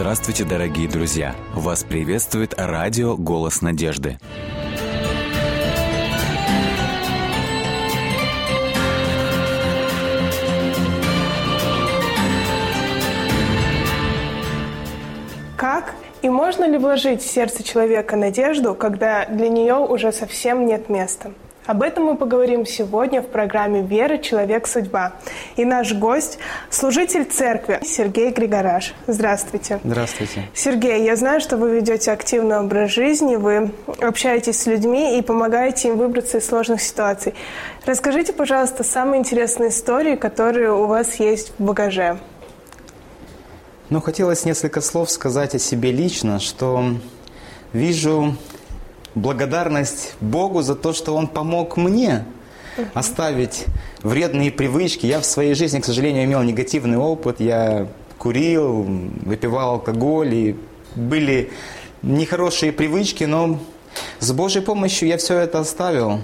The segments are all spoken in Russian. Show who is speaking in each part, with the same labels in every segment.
Speaker 1: Здравствуйте, дорогие друзья! Вас приветствует радио «Голос надежды».
Speaker 2: Как и можно ли вложить в сердце человека надежду, когда для нее уже совсем нет места? Об этом мы поговорим сегодня в программе «Вера. Человек. Судьба». И наш гость – служитель церкви Сергей Григораш. Здравствуйте.
Speaker 3: Здравствуйте.
Speaker 2: Сергей, я знаю, что вы ведете активный образ жизни, вы общаетесь с людьми и помогаете им выбраться из сложных ситуаций. Расскажите, пожалуйста, самые интересные истории, которые у вас есть в багаже.
Speaker 3: Ну, хотелось несколько слов сказать о себе лично, что вижу благодарность Богу за то, что Он помог мне оставить вредные привычки. Я в своей жизни, к сожалению, имел негативный опыт. Я курил, выпивал алкоголь, и были нехорошие привычки, но с Божьей помощью я все это оставил.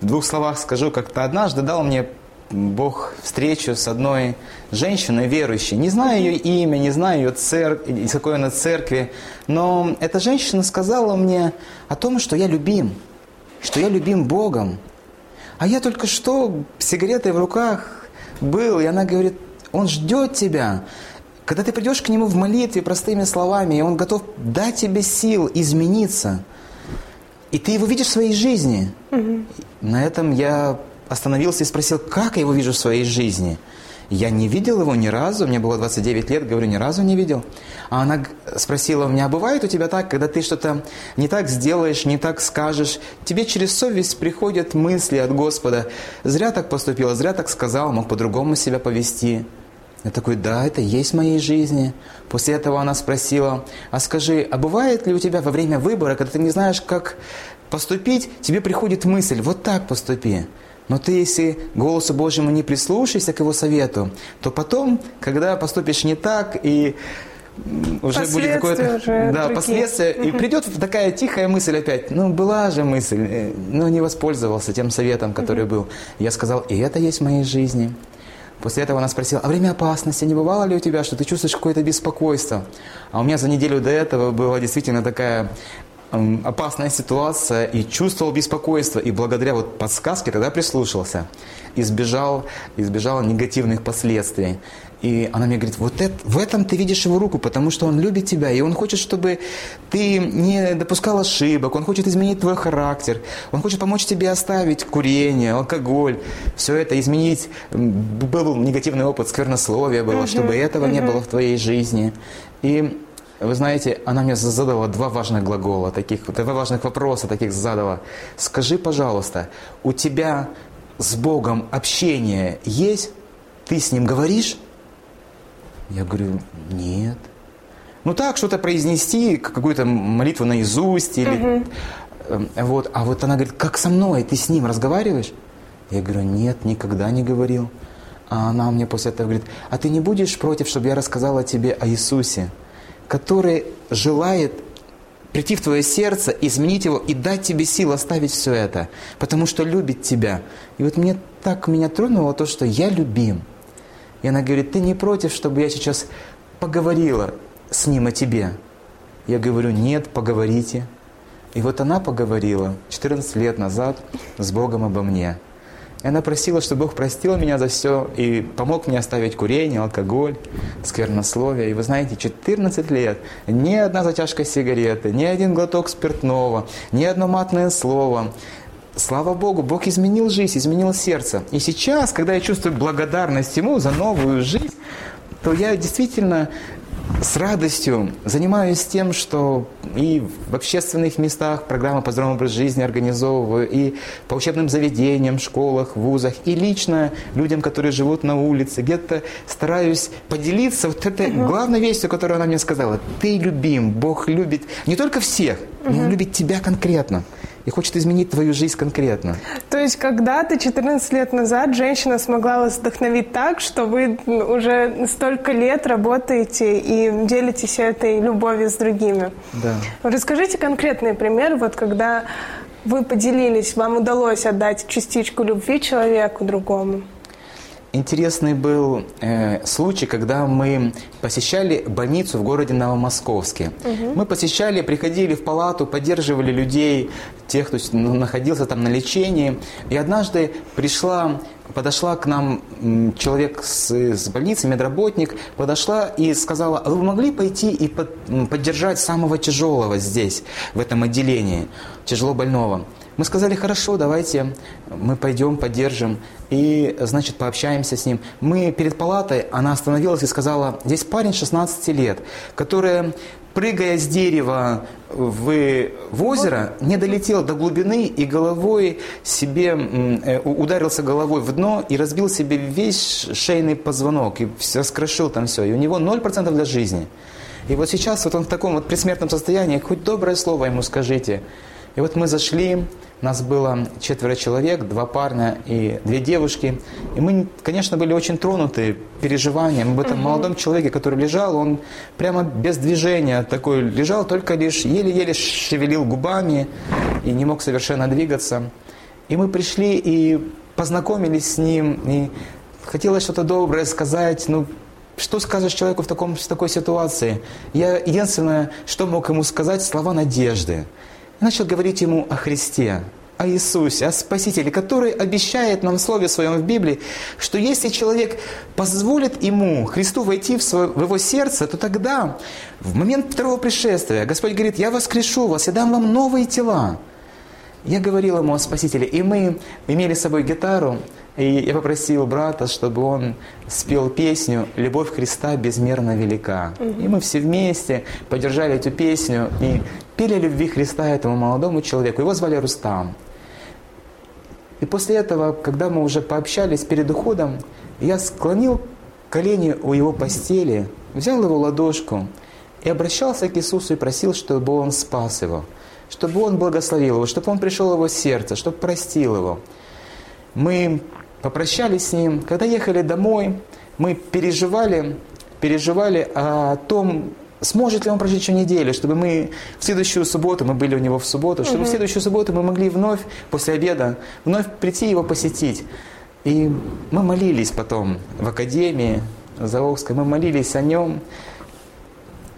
Speaker 3: В двух словах скажу, как-то однажды дал мне Бог встречу с одной женщиной верующей. Не знаю ее имя, не знаю ее церк... из какой она церкви, но эта женщина сказала мне о том, что я любим, что я любим Богом. А я только что с сигаретой в руках был, и она говорит, он ждет тебя. Когда ты придешь к нему в молитве простыми словами, и он готов дать тебе сил измениться, и ты его видишь в своей жизни. Угу. На этом я остановился и спросил, как я его вижу в своей жизни. Я не видел его ни разу, мне было 29 лет, говорю, ни разу не видел. А она спросила у меня, а бывает у тебя так, когда ты что-то не так сделаешь, не так скажешь, тебе через совесть приходят мысли от Господа, зря так поступила, зря так сказал, мог по-другому себя повести. Я такой, да, это есть в моей жизни. После этого она спросила, а скажи, а бывает ли у тебя во время выбора, когда ты не знаешь, как поступить, тебе приходит мысль, вот так поступи. Но ты, если голосу Божьему не прислушаешься к его совету, то потом, когда поступишь не так и уже будет какое-то да, последствия, и придет такая тихая мысль опять. Ну, была же мысль, э, но не воспользовался тем советом, который был. Я сказал, и это есть в моей жизни. После этого она спросила, а время опасности не бывало ли у тебя, что ты чувствуешь какое-то беспокойство? А у меня за неделю до этого была действительно такая опасная ситуация и чувствовал беспокойство. И благодаря вот подсказке тогда прислушался. Избежал, избежал негативных последствий. И она мне говорит, вот это, в этом ты видишь его руку, потому что он любит тебя, и он хочет, чтобы ты не допускал ошибок, он хочет изменить твой характер, он хочет помочь тебе оставить курение, алкоголь, все это изменить. Был негативный опыт, сквернословие было, uh-huh, чтобы этого uh-huh. не было в твоей жизни. И вы знаете, она мне задала два важных глагола, таких, два важных вопроса таких задала. Скажи, пожалуйста, у тебя с Богом общение есть? Ты с Ним говоришь? Я говорю, нет. Ну так, что-то произнести, какую-то молитву наизусть или... Угу. Вот. А вот она говорит, как со мной, ты с Ним разговариваешь? Я говорю, нет, никогда не говорил. А она мне после этого говорит, а ты не будешь против, чтобы я рассказала тебе о Иисусе? Который желает прийти в твое сердце, изменить его и дать тебе сил оставить все это, потому что любит тебя. И вот мне так меня тронуло то, что я любим. И она говорит, ты не против, чтобы я сейчас поговорила с ним о тебе? Я говорю, нет, поговорите. И вот она поговорила 14 лет назад с Богом обо мне. И она просила, чтобы Бог простил меня за все и помог мне оставить курение, алкоголь, сквернословие. И вы знаете, 14 лет, ни одна затяжка сигареты, ни один глоток спиртного, ни одно матное слово. Слава Богу, Бог изменил жизнь, изменил сердце. И сейчас, когда я чувствую благодарность Ему за новую жизнь, то я действительно с радостью занимаюсь тем, что и в общественных местах программы по здоровому образу жизни организовываю, и по учебным заведениям, школах, вузах, и лично людям, которые живут на улице, где-то стараюсь поделиться вот этой угу. главной вестью, которую она мне сказала. Ты любим, Бог любит не только всех, но Он любит тебя конкретно и хочет изменить твою жизнь конкретно.
Speaker 2: То есть когда-то, 14 лет назад, женщина смогла вас вдохновить так, что вы уже столько лет работаете и делитесь этой любовью с другими.
Speaker 3: Да.
Speaker 2: Расскажите конкретный пример, вот когда вы поделились, вам удалось отдать частичку любви человеку другому.
Speaker 3: Интересный был э, случай, когда мы посещали больницу в городе Новомосковске. Угу. Мы посещали, приходили в палату, поддерживали людей, тех, кто ну, находился там на лечении. И однажды пришла, подошла к нам человек с, с больницы, медработник, подошла и сказала, а вы могли пойти и под, поддержать самого тяжелого здесь, в этом отделении, тяжело больного? Мы сказали, хорошо, давайте мы пойдем, поддержим и, значит, пообщаемся с ним. Мы перед палатой, она остановилась и сказала, здесь парень 16 лет, который, прыгая с дерева в, в озеро, не долетел до глубины и головой себе, э, ударился головой в дно и разбил себе весь шейный позвонок и раскрошил там все. И у него 0% для жизни. И вот сейчас вот он в таком вот предсмертном состоянии, хоть доброе слово ему скажите. И вот мы зашли, нас было четверо человек, два парня и две девушки. И мы, конечно, были очень тронуты переживанием об этом угу. молодом человеке, который лежал. Он прямо без движения такой лежал, только лишь еле-еле шевелил губами и не мог совершенно двигаться. И мы пришли и познакомились с ним. И хотелось что-то доброе сказать. Ну, что скажешь человеку в, таком, в такой ситуации? Я единственное, что мог ему сказать, слова надежды начал говорить ему о Христе, о Иисусе, о Спасителе, который обещает нам в Слове Своем в Библии, что если человек позволит ему, Христу, войти в, свое, в его сердце, то тогда, в момент второго пришествия, Господь говорит, я воскрешу вас, я дам вам новые тела. Я говорил ему о Спасителе, и мы имели с собой гитару, и я попросил брата, чтобы он спел песню «Любовь Христа безмерно велика». И мы все вместе поддержали эту песню и пели любви Христа этому молодому человеку. Его звали Рустам. И после этого, когда мы уже пообщались перед уходом, я склонил колени у его постели, взял его ладошку и обращался к Иисусу и просил, чтобы Он спас его, чтобы Он благословил его, чтобы Он пришел в его сердце, чтобы простил его. Мы попрощались с ним. Когда ехали домой, мы переживали, переживали о том, сможет ли он прожить еще неделю, чтобы мы в следующую субботу, мы были у него в субботу, чтобы угу. в следующую субботу мы могли вновь, после обеда, вновь прийти его посетить. И мы молились потом в академии Заовской, мы молились о нем.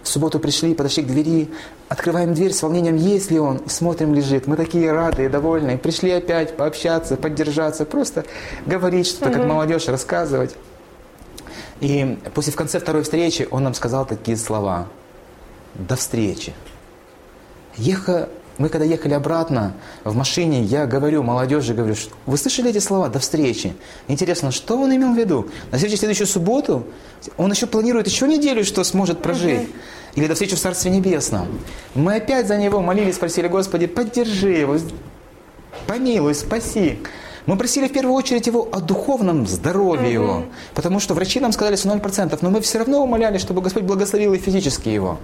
Speaker 3: В субботу пришли, подошли к двери, открываем дверь с волнением, есть ли он, и смотрим, лежит. Мы такие рады и довольны. Пришли опять пообщаться, поддержаться, просто говорить что-то, угу. как молодежь, рассказывать. И после в конце второй встречи он нам сказал такие слова. До встречи. Еха, мы когда ехали обратно в машине, я говорю молодежи, говорю, вы слышали эти слова «до встречи»? Интересно, что он имел в виду? На следующую, следующую субботу он еще планирует еще неделю, что сможет прожить. Или до встречи в Царстве Небесном. Мы опять за него молились, просили, Господи, поддержи его, помилуй, спаси. Мы просили в первую очередь его о духовном здоровье угу. его, потому что врачи нам сказали, что 0%, но мы все равно умоляли, чтобы Господь благословил и физически его.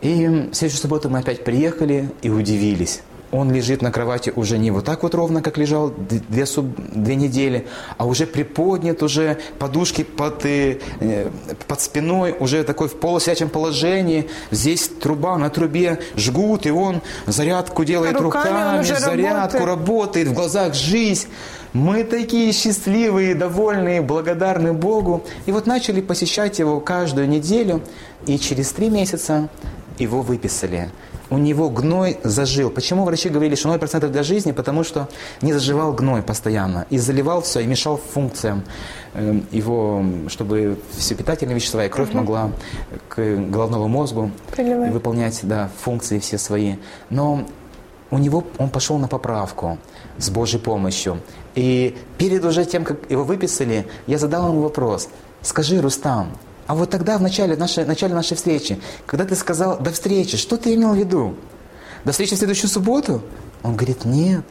Speaker 3: И в следующую субботу мы опять приехали и удивились он лежит на кровати уже не вот так вот ровно, как лежал две, суб... две недели, а уже приподнят, уже подушки под, э, под спиной, уже такой в полусячем положении. Здесь труба, на трубе жгут, и он зарядку делает а руками, руками зарядку, работает. работает, в глазах жизнь. Мы такие счастливые, довольные, благодарны Богу. И вот начали посещать его каждую неделю, и через три месяца его выписали у него гной зажил. Почему врачи говорили, что 0% для жизни? Потому что не заживал гной постоянно. И заливал все, и мешал функциям эм, его, чтобы все питательные вещества и кровь угу. могла к головному мозгу Приливай. выполнять да, функции все свои. Но у него он пошел на поправку с Божьей помощью. И перед уже тем, как его выписали, я задал ему вопрос. Скажи, Рустам, а вот тогда, в начале нашей, начале нашей встречи, когда ты сказал «до встречи», что ты имел в виду? До встречи в следующую субботу? Он говорит, нет.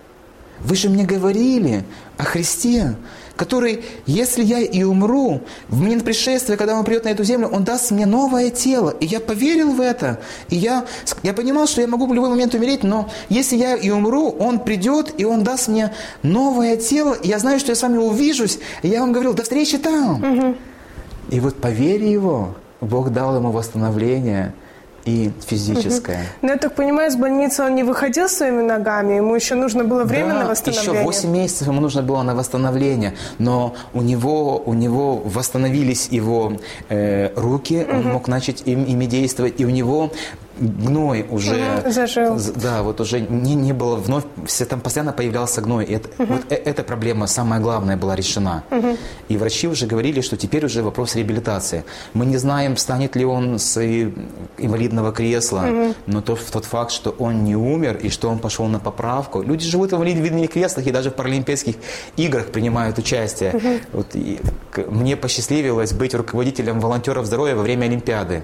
Speaker 3: Вы же мне говорили о Христе, который, если я и умру, в момент пришествия, когда Он придет на эту землю, Он даст мне новое тело. И я поверил в это. И я, я понимал, что я могу в любой момент умереть, но если я и умру, Он придет, и Он даст мне новое тело. И я знаю, что я с вами увижусь. И я вам говорил, до встречи там. Угу. И вот по вере его Бог дал ему восстановление и физическое.
Speaker 2: Но я так понимаю, из больницы он не выходил своими ногами, ему еще нужно было время
Speaker 3: да,
Speaker 2: на восстановление.
Speaker 3: еще 8 месяцев ему нужно было на восстановление, но у него, у него восстановились его э, руки, он мог начать им, ими действовать, и у него гной уже.
Speaker 2: Зажил.
Speaker 3: да вот уже не, не было вновь все там постоянно появлялся гной И это, вот э- эта проблема самая главная была решена. И врачи уже говорили что теперь уже вопрос реабилитации. Мы не знаем станет ли он с э, инвалидного кресла но то, тот факт что он не умер и что он пошел на поправку. Люди живут в инвалидных креслах и даже в паралимпийских играх принимают участие. Вот и к- мне посчастливилось быть руководителем волонтеров здоровья во время Олимпиады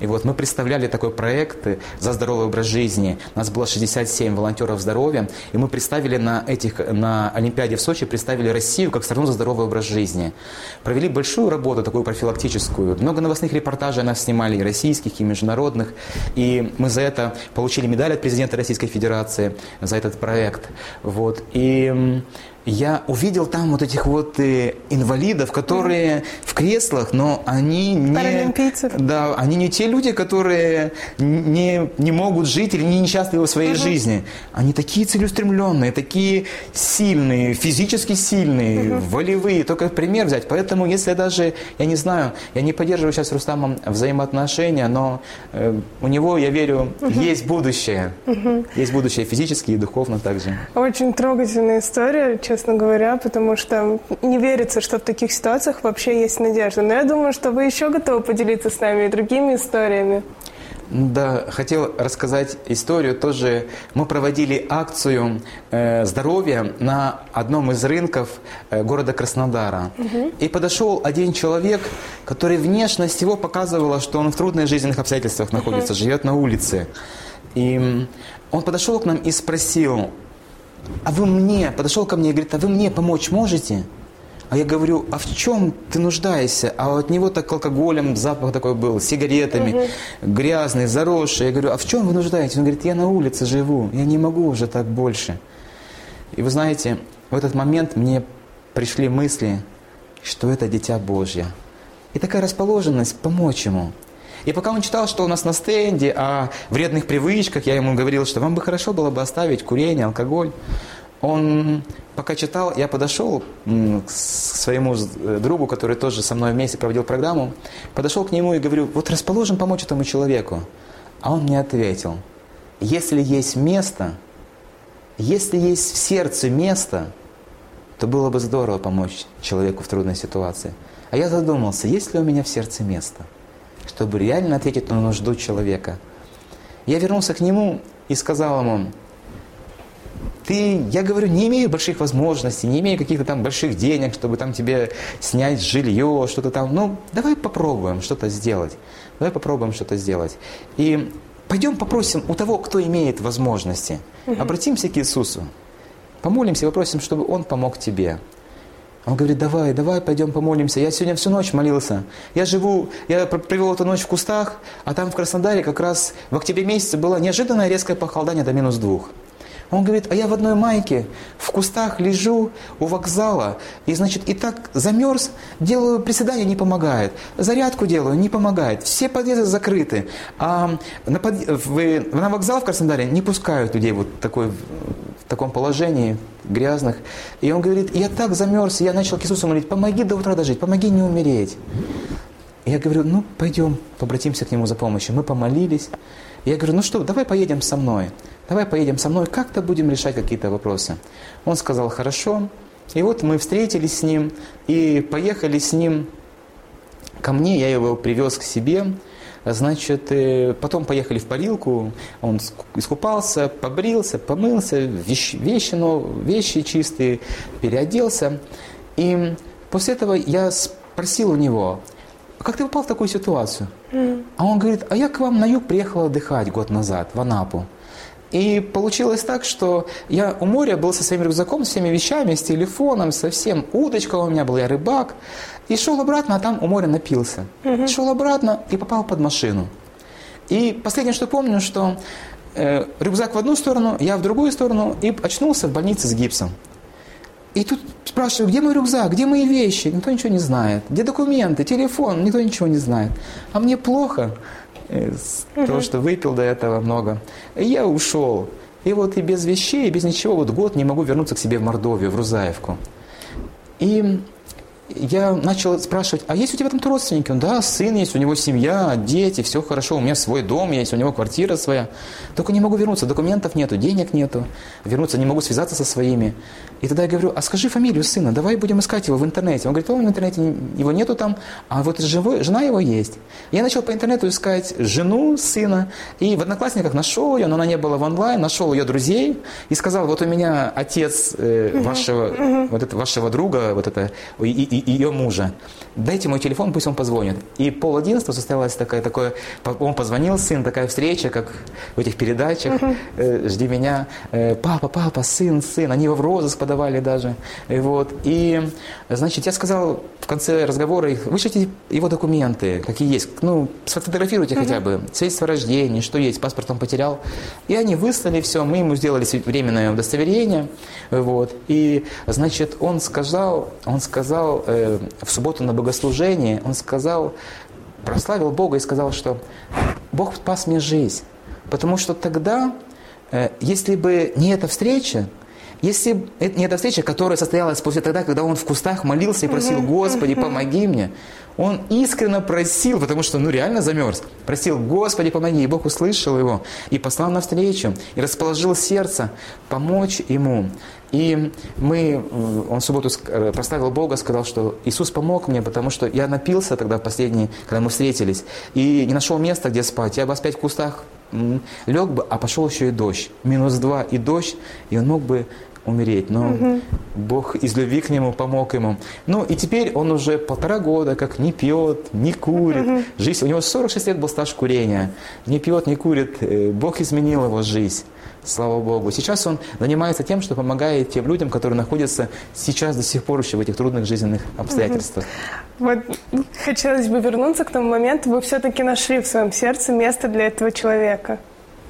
Speaker 3: и вот мы представляли такой проект э, «За здоровый образ жизни». У нас было 67 волонтеров здоровья, и мы представили на, этих, на Олимпиаде в Сочи, представили Россию как страну за здоровый образ жизни. Провели большую работу, такую профилактическую. Много новостных репортажей нас снимали, и российских, и международных. И мы за это получили медаль от президента Российской Федерации, за этот проект. Вот. И я увидел там вот этих вот э, инвалидов, которые в креслах, но они не... Да, они не те люди, которые не, не могут жить или не несчастливы в своей жизни. Они такие целеустремленные, такие сильные, физически сильные, волевые. Только пример взять. Поэтому, если даже, я не знаю, я не поддерживаю сейчас с Рустамом взаимоотношения, но э, у него, я верю, есть будущее. Есть будущее физически и духовно также.
Speaker 2: Очень трогательная история, честно говоря, потому что не верится, что в таких ситуациях вообще есть надежда. Но я думаю, что вы еще готовы поделиться с нами и другими историями.
Speaker 3: Да, хотел рассказать историю. Тоже мы проводили акцию э, здоровья на одном из рынков э, города Краснодара. И подошел один человек, который внешность его показывала, что он в трудных жизненных обстоятельствах находится, живет на улице. И он подошел к нам и спросил, а вы мне, подошел ко мне и говорит, а вы мне помочь можете? А я говорю, а в чем ты нуждаешься? А от него так алкоголем запах такой был, сигаретами, грязный, заросший. Я говорю, а в чем вы нуждаетесь? Он говорит, я на улице живу, я не могу уже так больше. И вы знаете, в этот момент мне пришли мысли, что это Дитя Божье. И такая расположенность помочь ему. И пока он читал, что у нас на стенде о вредных привычках, я ему говорил, что вам бы хорошо было бы оставить курение, алкоголь. Он пока читал, я подошел к своему э, другу, который тоже со мной вместе проводил программу, подошел к нему и говорю, вот расположен помочь этому человеку. А он мне ответил, если есть место, если есть в сердце место, то было бы здорово помочь человеку в трудной ситуации. А я задумался, есть ли у меня в сердце место, чтобы реально ответить на нужду человека. Я вернулся к нему и сказал ему, ты, я говорю, не имею больших возможностей, не имею каких-то там больших денег, чтобы там тебе снять жилье, что-то там. Ну, давай попробуем что-то сделать. Давай попробуем что-то сделать. И пойдем попросим у того, кто имеет возможности. Обратимся к Иисусу. Помолимся и попросим, чтобы Он помог тебе. Он говорит, давай, давай, пойдем помолимся. Я сегодня всю ночь молился. Я живу, я пр- провел эту ночь в кустах, а там в Краснодаре как раз в октябре месяце было неожиданное резкое похолодание до минус двух. Он говорит, а я в одной майке в кустах лежу у вокзала, и, значит, и так замерз, делаю приседания, не помогает. Зарядку делаю, не помогает. Все подъезды закрыты. А на, под- в- на вокзал в Краснодаре не пускают людей вот такой, в таком положении, грязных. И он говорит, я так замерз, я начал к Иисусу молить, помоги до утра дожить, помоги не умереть. Я говорю, ну, пойдем, обратимся к нему за помощью. Мы помолились. Я говорю, ну что, давай поедем со мной. Давай поедем со мной, как-то будем решать какие-то вопросы. Он сказал, хорошо. И вот мы встретились с ним и поехали с ним ко мне, я его привез к себе. Значит, э, потом поехали в парилку, он ск- искупался, побрился, помылся, вещи, вещи, но, вещи чистые, переоделся. И после этого я спросил у него, «А как ты попал в такую ситуацию? А он говорит, а я к вам на юг приехал отдыхать год назад, в Анапу. И получилось так, что я у моря был со своим рюкзаком, с всеми вещами, с телефоном, со всем. Удочка у меня была, я рыбак. И шел обратно, а там у моря напился. Шел обратно и попал под машину. И последнее, что помню, что э, рюкзак в одну сторону, я в другую сторону, и очнулся в больнице с гипсом. И тут спрашиваю, где мой рюкзак, где мои вещи? Никто ничего не знает. Где документы, телефон? Никто ничего не знает. А мне плохо. с того, что выпил до этого много. И я ушел. И вот и без вещей, и без ничего, вот год не могу вернуться к себе в Мордовию, в Рузаевку. И я начал спрашивать, а есть у тебя там родственники? Он, да, сын есть, у него семья, дети, все хорошо, у меня свой дом есть, у него квартира своя. Только не могу вернуться, документов нету, денег нету, вернуться не могу связаться со своими. И тогда я говорю, а скажи фамилию сына, давай будем искать его в интернете. Он говорит, о, в интернете его нету там, а вот живой, жена его есть. Я начал по интернету искать жену сына, и в Одноклассниках нашел ее, но она не была в онлайн, нашел ее друзей и сказал, вот у меня отец э, вашего, вот это, вашего друга, вот это, и, и, ее мужа. Дайте мой телефон, пусть он позвонит. И пол одиннадцатого состоялась такая, такое, он позвонил, сын, такая встреча, как в этих передачах, э, жди меня, э, папа, папа, сын, сын, они его в розыск подавали даже. И вот, и, значит, я сказал в конце разговора, вышлите его документы, какие есть, ну, сфотографируйте хотя бы, свидетельство о рождении, что есть, паспорт он потерял. И они выслали все, мы ему сделали временное удостоверение, вот, и, значит, он сказал, он сказал, э, в субботу на богослужении, он сказал, прославил Бога и сказал, что Бог спас мне жизнь. Потому что тогда, э, если бы не эта встреча, если не эта встреча, которая состоялась после тогда, когда он в кустах молился и просил, Господи, помоги мне, он искренне просил, потому что, ну, реально замерз. Просил, Господи, помоги. И Бог услышал его и послал навстречу, и расположил сердце помочь ему. И мы, он в субботу э, проставил Бога, сказал, что Иисус помог мне, потому что я напился тогда последний, когда мы встретились, и не нашел места, где спать. Я бы опять в кустах лег бы, а пошел еще и дождь. Минус два и дождь, и он мог бы умереть. Но угу. Бог из любви к нему помог ему. Ну и теперь он уже полтора года как не пьет, не курит. Угу. Жизнь, у него 46 лет был стаж курения. Не пьет, не курит. Э, Бог изменил его жизнь. Слава Богу. Сейчас он занимается тем, что помогает тем людям, которые находятся сейчас до сих пор еще в этих трудных жизненных обстоятельствах.
Speaker 2: Вот хотелось бы вернуться к тому моменту, вы все-таки нашли в своем сердце место для этого человека.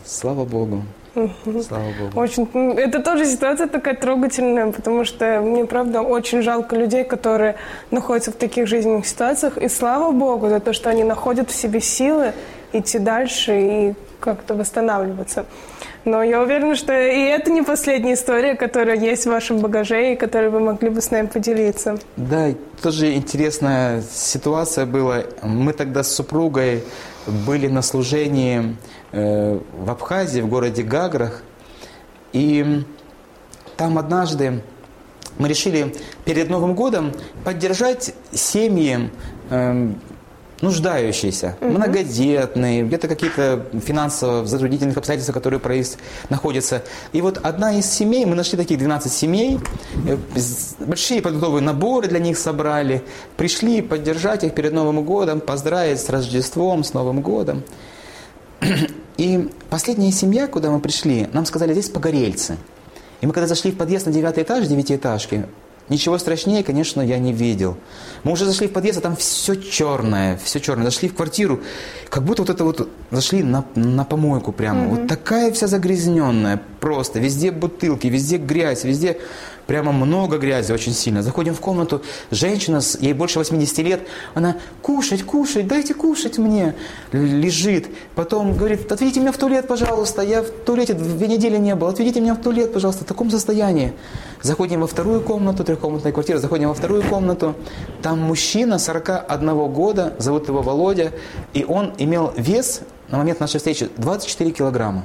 Speaker 3: Слава Богу. Слава Богу.
Speaker 2: Очень, это тоже ситуация такая трогательная, потому что мне, правда, очень жалко людей, которые находятся в таких жизненных ситуациях. И слава Богу за то, что они находят в себе силы идти дальше и как-то восстанавливаться. Но я уверена, что и это не последняя история, которая есть в вашем багаже и которой вы могли бы с нами поделиться.
Speaker 3: Да, тоже интересная ситуация была. Мы тогда с супругой были на служении Э, в Абхазии, в городе Гаграх. И там однажды мы решили перед Новым годом поддержать семьи э, нуждающиеся, угу. многодетные, где-то какие-то финансово затруднительных обстоятельства, которые проис... находятся. И вот одна из семей, мы нашли таких 12 семей, э, большие продуктовые наборы для них собрали, пришли поддержать их перед Новым годом, поздравить с Рождеством, с Новым годом. И последняя семья, куда мы пришли, нам сказали, здесь погорельцы. И мы когда зашли в подъезд на девятый этаж, девятиэтажки, ничего страшнее, конечно, я не видел. Мы уже зашли в подъезд, а там все черное, все черное. Зашли в квартиру, как будто вот это вот зашли на, на помойку прямо. Mm-hmm. Вот такая вся загрязненная, просто. Везде бутылки, везде грязь, везде прямо много грязи очень сильно. Заходим в комнату, женщина, ей больше 80 лет, она кушать, кушать, дайте кушать мне, лежит. Потом говорит, отведите меня в туалет, пожалуйста, я в туалете две недели не был, отведите меня в туалет, пожалуйста, в таком состоянии. Заходим во вторую комнату, трехкомнатная квартира, заходим во вторую комнату, там мужчина 41 года, зовут его Володя, и он имел вес на момент нашей встречи 24 килограмма.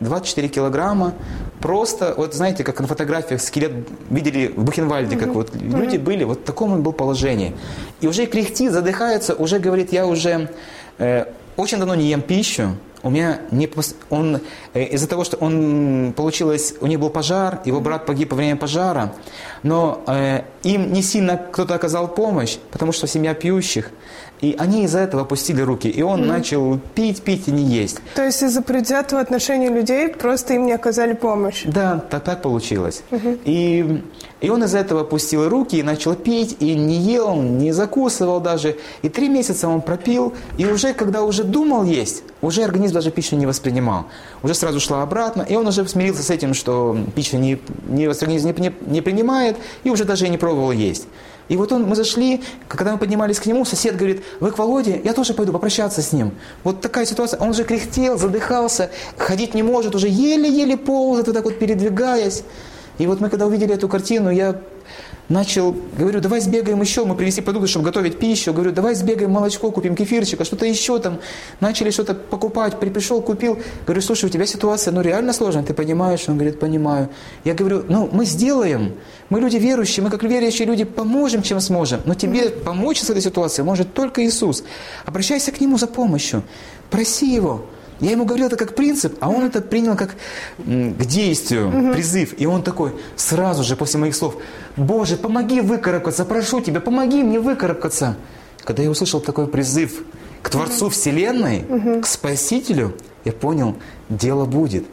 Speaker 3: 24 килограмма, просто, вот знаете, как на фотографиях скелет видели в Бухенвальде, как вот люди были, вот в таком он был положении. И уже кряхтит, задыхается, уже говорит, я уже э, очень давно не ем пищу, у меня не он э, из-за того, что он получилось, у них был пожар, его брат погиб во время пожара, но э, им не сильно кто-то оказал помощь, потому что семья пьющих. И они из-за этого опустили руки, и он mm-hmm. начал пить, пить и не есть.
Speaker 2: То есть из-за предвзятого отношения людей просто им не оказали помощь?
Speaker 3: Да, так, так получилось. Mm-hmm. И, и он из-за этого опустил руки и начал пить, и не ел, не закусывал даже. И три месяца он пропил, и уже когда уже думал есть, уже организм даже пищу не воспринимал. Уже сразу шла обратно, и он уже смирился с этим, что пищу не, не, организм не, не, не принимает, и уже даже и не пробовал есть. И вот он, мы зашли, когда мы поднимались к нему, сосед говорит, вы к Володе, я тоже пойду попрощаться с ним. Вот такая ситуация, он уже кряхтел, задыхался, ходить не может, уже еле-еле ползает, вот так вот передвигаясь. И вот мы когда увидели эту картину, я начал, говорю, давай сбегаем еще, мы привезли продукты, чтобы готовить пищу, говорю, давай сбегаем молочко, купим кефирчика, что-то еще там, начали что-то покупать, пришел, купил, говорю, слушай, у тебя ситуация, ну реально сложная, ты понимаешь? Он говорит, понимаю. Я говорю, ну мы сделаем, мы люди верующие, мы как верующие люди поможем, чем сможем, но тебе помочь с этой ситуацией может только Иисус. Обращайся к Нему за помощью, проси Его. Я ему говорил это как принцип, а он это принял как к действию, угу. призыв. И он такой, сразу же после моих слов, Боже, помоги выкарабкаться, прошу тебя, помоги мне выкарабкаться. Когда я услышал такой призыв к Творцу угу. Вселенной, угу. к Спасителю, я понял, дело будет.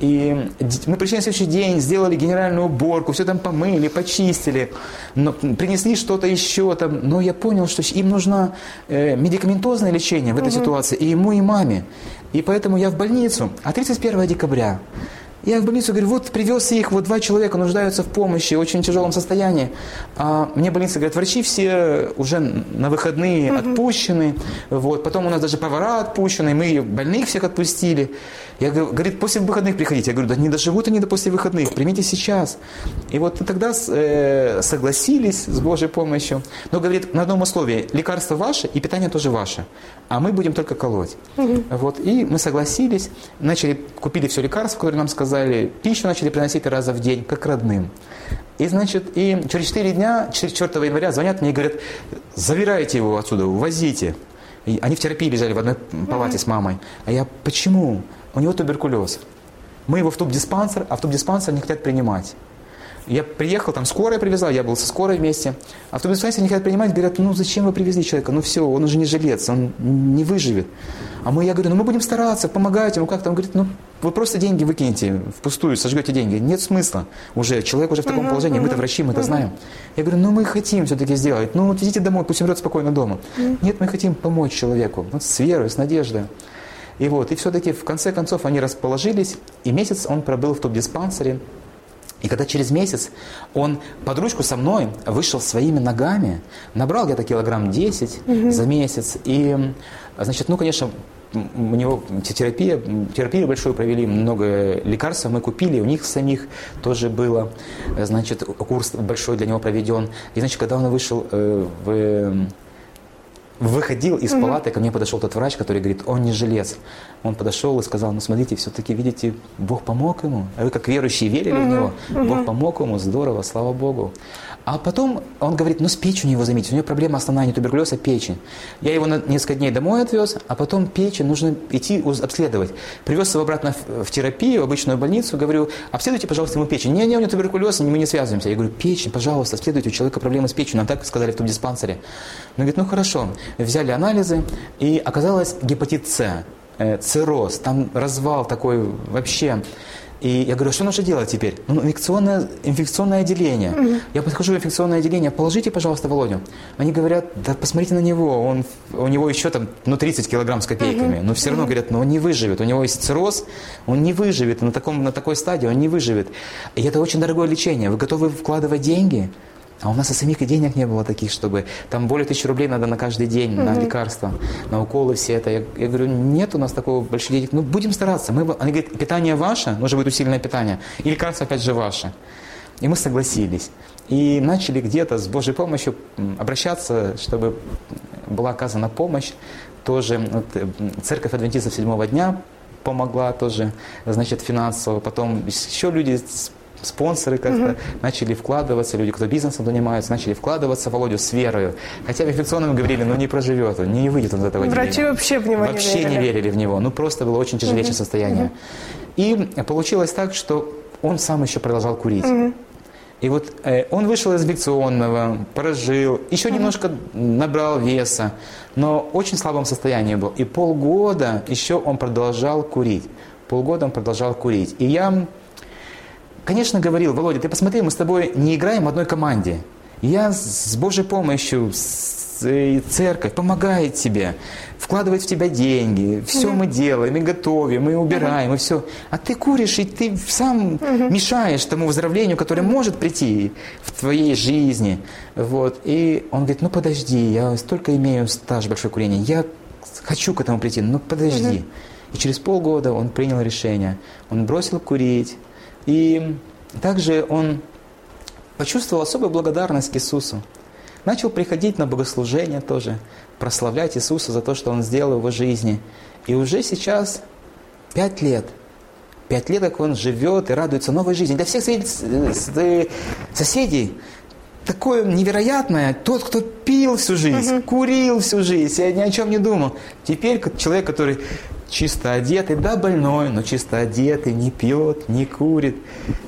Speaker 3: И мы пришли на следующий день, сделали генеральную уборку, все там помыли, почистили, но принесли что-то еще там. Но я понял, что им нужно э, медикаментозное лечение в этой угу. ситуации, и ему, и маме. И поэтому я в больницу. А 31 декабря я в больницу говорю, вот привез их, вот два человека нуждаются в помощи, в очень тяжелом состоянии. А мне больница говорит, врачи все уже на выходные угу. отпущены. Вот. Потом у нас даже повара отпущены, мы больных всех отпустили. Я говорю, говорит, после выходных приходите. Я говорю, да не доживут они до после выходных, примите сейчас. И вот тогда э, согласились с Божьей помощью. Но говорит, на одном условии, лекарство ваше и питание тоже ваше, а мы будем только колоть. Угу. Вот. И мы согласились, начали, купили все лекарства, которые нам сказали, сказали, пищу начали приносить раза в день, как родным. И, значит, и через 4 дня, 4 января звонят мне и говорят, забирайте его отсюда, увозите. И они в терапии лежали в одной палате с мамой. А я, почему? У него туберкулез. Мы его в туб-диспансер, а в туб-диспансер не хотят принимать. Я приехал, там скорая привезла, я был со скорой вместе. А в туб-диспансере не хотят принимать, говорят, ну зачем вы привезли человека? Ну все, он уже не жилец, он не выживет. А мы, я говорю, ну мы будем стараться, помогать ему как-то. Он говорит, ну вы просто деньги выкинете впустую, сожгете деньги. Нет смысла уже. Человек уже в таком uh-huh, положении, uh-huh, мы-то врачи, мы это uh-huh. знаем. Я говорю, ну мы хотим все-таки сделать. Ну вот везите домой, пусть умрет спокойно дома. Нет, мы хотим помочь человеку. Вот с верой, с надеждой. И вот, и все-таки в конце концов они расположились, и месяц он пробыл в топ-диспансере. И когда через месяц он под ручку со мной вышел своими ногами, набрал где-то килограмм 10 угу. за месяц. И, значит, ну, конечно, у него терапия, терапию большую провели, много лекарств мы купили, у них самих тоже было, значит, курс большой для него проведен. И, значит, когда он вышел э, в выходил из палаты, ко мне подошел тот врач, который говорит, он не жилец. Он подошел и сказал, ну смотрите, все-таки, видите, Бог помог ему. А вы как верующие верили в него. Бог помог ему, здорово, слава Богу. А потом он говорит, ну с печью его заметить, у него проблема основная не туберкулез, а печень. Я его на несколько дней домой отвез, а потом печень нужно идти обследовать. Привез его обратно в, терапию, в обычную больницу, говорю, обследуйте, пожалуйста, ему печень. Не, не, у него туберкулез, мы не связываемся. Я говорю, печень, пожалуйста, обследуйте, у человека проблемы с печенью, нам так сказали в том диспансере. Он говорит, ну хорошо. Взяли анализы, и оказалось гепатит С, э, цирроз, там развал такой вообще и я говорю, что нужно делать теперь? Ну, инфекционное, инфекционное отделение. Mm-hmm. Я подхожу в инфекционное отделение, положите, пожалуйста, Володю. Они говорят, да посмотрите на него, он, у него еще там, ну, 30 килограмм с копейками. Mm-hmm. Но все равно говорят, ну, он не выживет, у него есть цирроз, он не выживет, на, таком, на такой стадии он не выживет. И это очень дорогое лечение, вы готовы вкладывать деньги? А у нас и самих и денег не было таких, чтобы там более тысячи рублей надо на каждый день, mm-hmm. на лекарства, на уколы все это. Я, я говорю, нет у нас такого больших денег. Ну, будем стараться. Мы, они говорят, питание ваше, нужно будет усиленное питание, и лекарства опять же ваше. И мы согласились. И начали где-то с Божьей помощью обращаться, чтобы была оказана помощь. Тоже вот, э, церковь адвентистов седьмого дня помогла тоже, значит, финансово. Потом еще люди спонсоры как-то угу. начали вкладываться, люди, кто бизнесом занимается, начали вкладываться Володю с верою. Хотя в инфекционном говорили, ну не проживет он, не выйдет он из этого
Speaker 2: Врачи отделения. вообще в него
Speaker 3: вообще
Speaker 2: не верили.
Speaker 3: не верили в него. Ну просто было очень тяжелейшее угу. состояние. Угу. И получилось так, что он сам еще продолжал курить. Угу. И вот э, он вышел из инфекционного, прожил, еще угу. немножко набрал веса, но в очень слабом состоянии был. И полгода еще он продолжал курить. Полгода он продолжал курить. И я Конечно, говорил, Володя, ты посмотри, мы с тобой не играем в одной команде. Я с Божьей помощью, и церковь помогает тебе, вкладывает в тебя деньги, все мы делаем, и готовим, и убираем, и все. А ты куришь, и ты сам мешаешь тому выздоровлению, которое может прийти в твоей жизни. Вот. И он говорит, ну подожди, я столько имею стаж большой курения, я хочу к этому прийти, ну подожди. И через полгода он принял решение, он бросил курить, и также он почувствовал особую благодарность к Иисусу. Начал приходить на богослужение тоже, прославлять Иисуса за то, что Он сделал в его жизни. И уже сейчас пять лет. Пять лет, как он живет и радуется новой жизни. Для всех э, соседей такое невероятное. Тот, кто пил всю жизнь, курил всю жизнь, я ни о чем не думал. Теперь человек, который чисто одетый, да, больной, но чисто одетый, не пьет, не курит.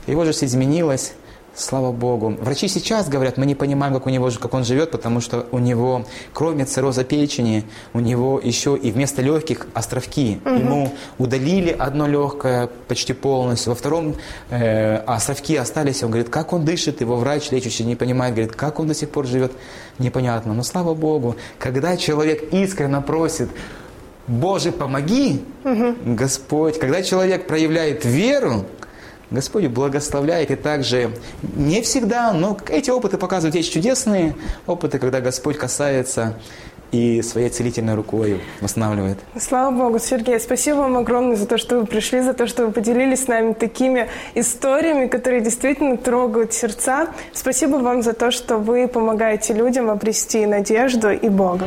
Speaker 3: Его же все изменилось. Слава Богу. Врачи сейчас говорят, мы не понимаем, как, у него, как он живет, потому что у него, кроме цирроза печени, у него еще и вместо легких островки. Угу. Ему удалили одно легкое почти полностью, во втором э, островки остались. Он говорит, как он дышит, его врач лечащий не понимает, говорит, как он до сих пор живет, непонятно. Но слава Богу, когда человек искренне просит, Боже, помоги, угу. Господь, когда человек проявляет веру, Господь благословляет и также не всегда, но эти опыты показывают есть чудесные опыты, когда Господь касается и своей целительной рукой восстанавливает.
Speaker 2: Слава Богу, Сергей, спасибо вам огромное за то, что вы пришли, за то, что вы поделились с нами такими историями, которые действительно трогают сердца. Спасибо вам за то, что вы помогаете людям обрести надежду и Бога.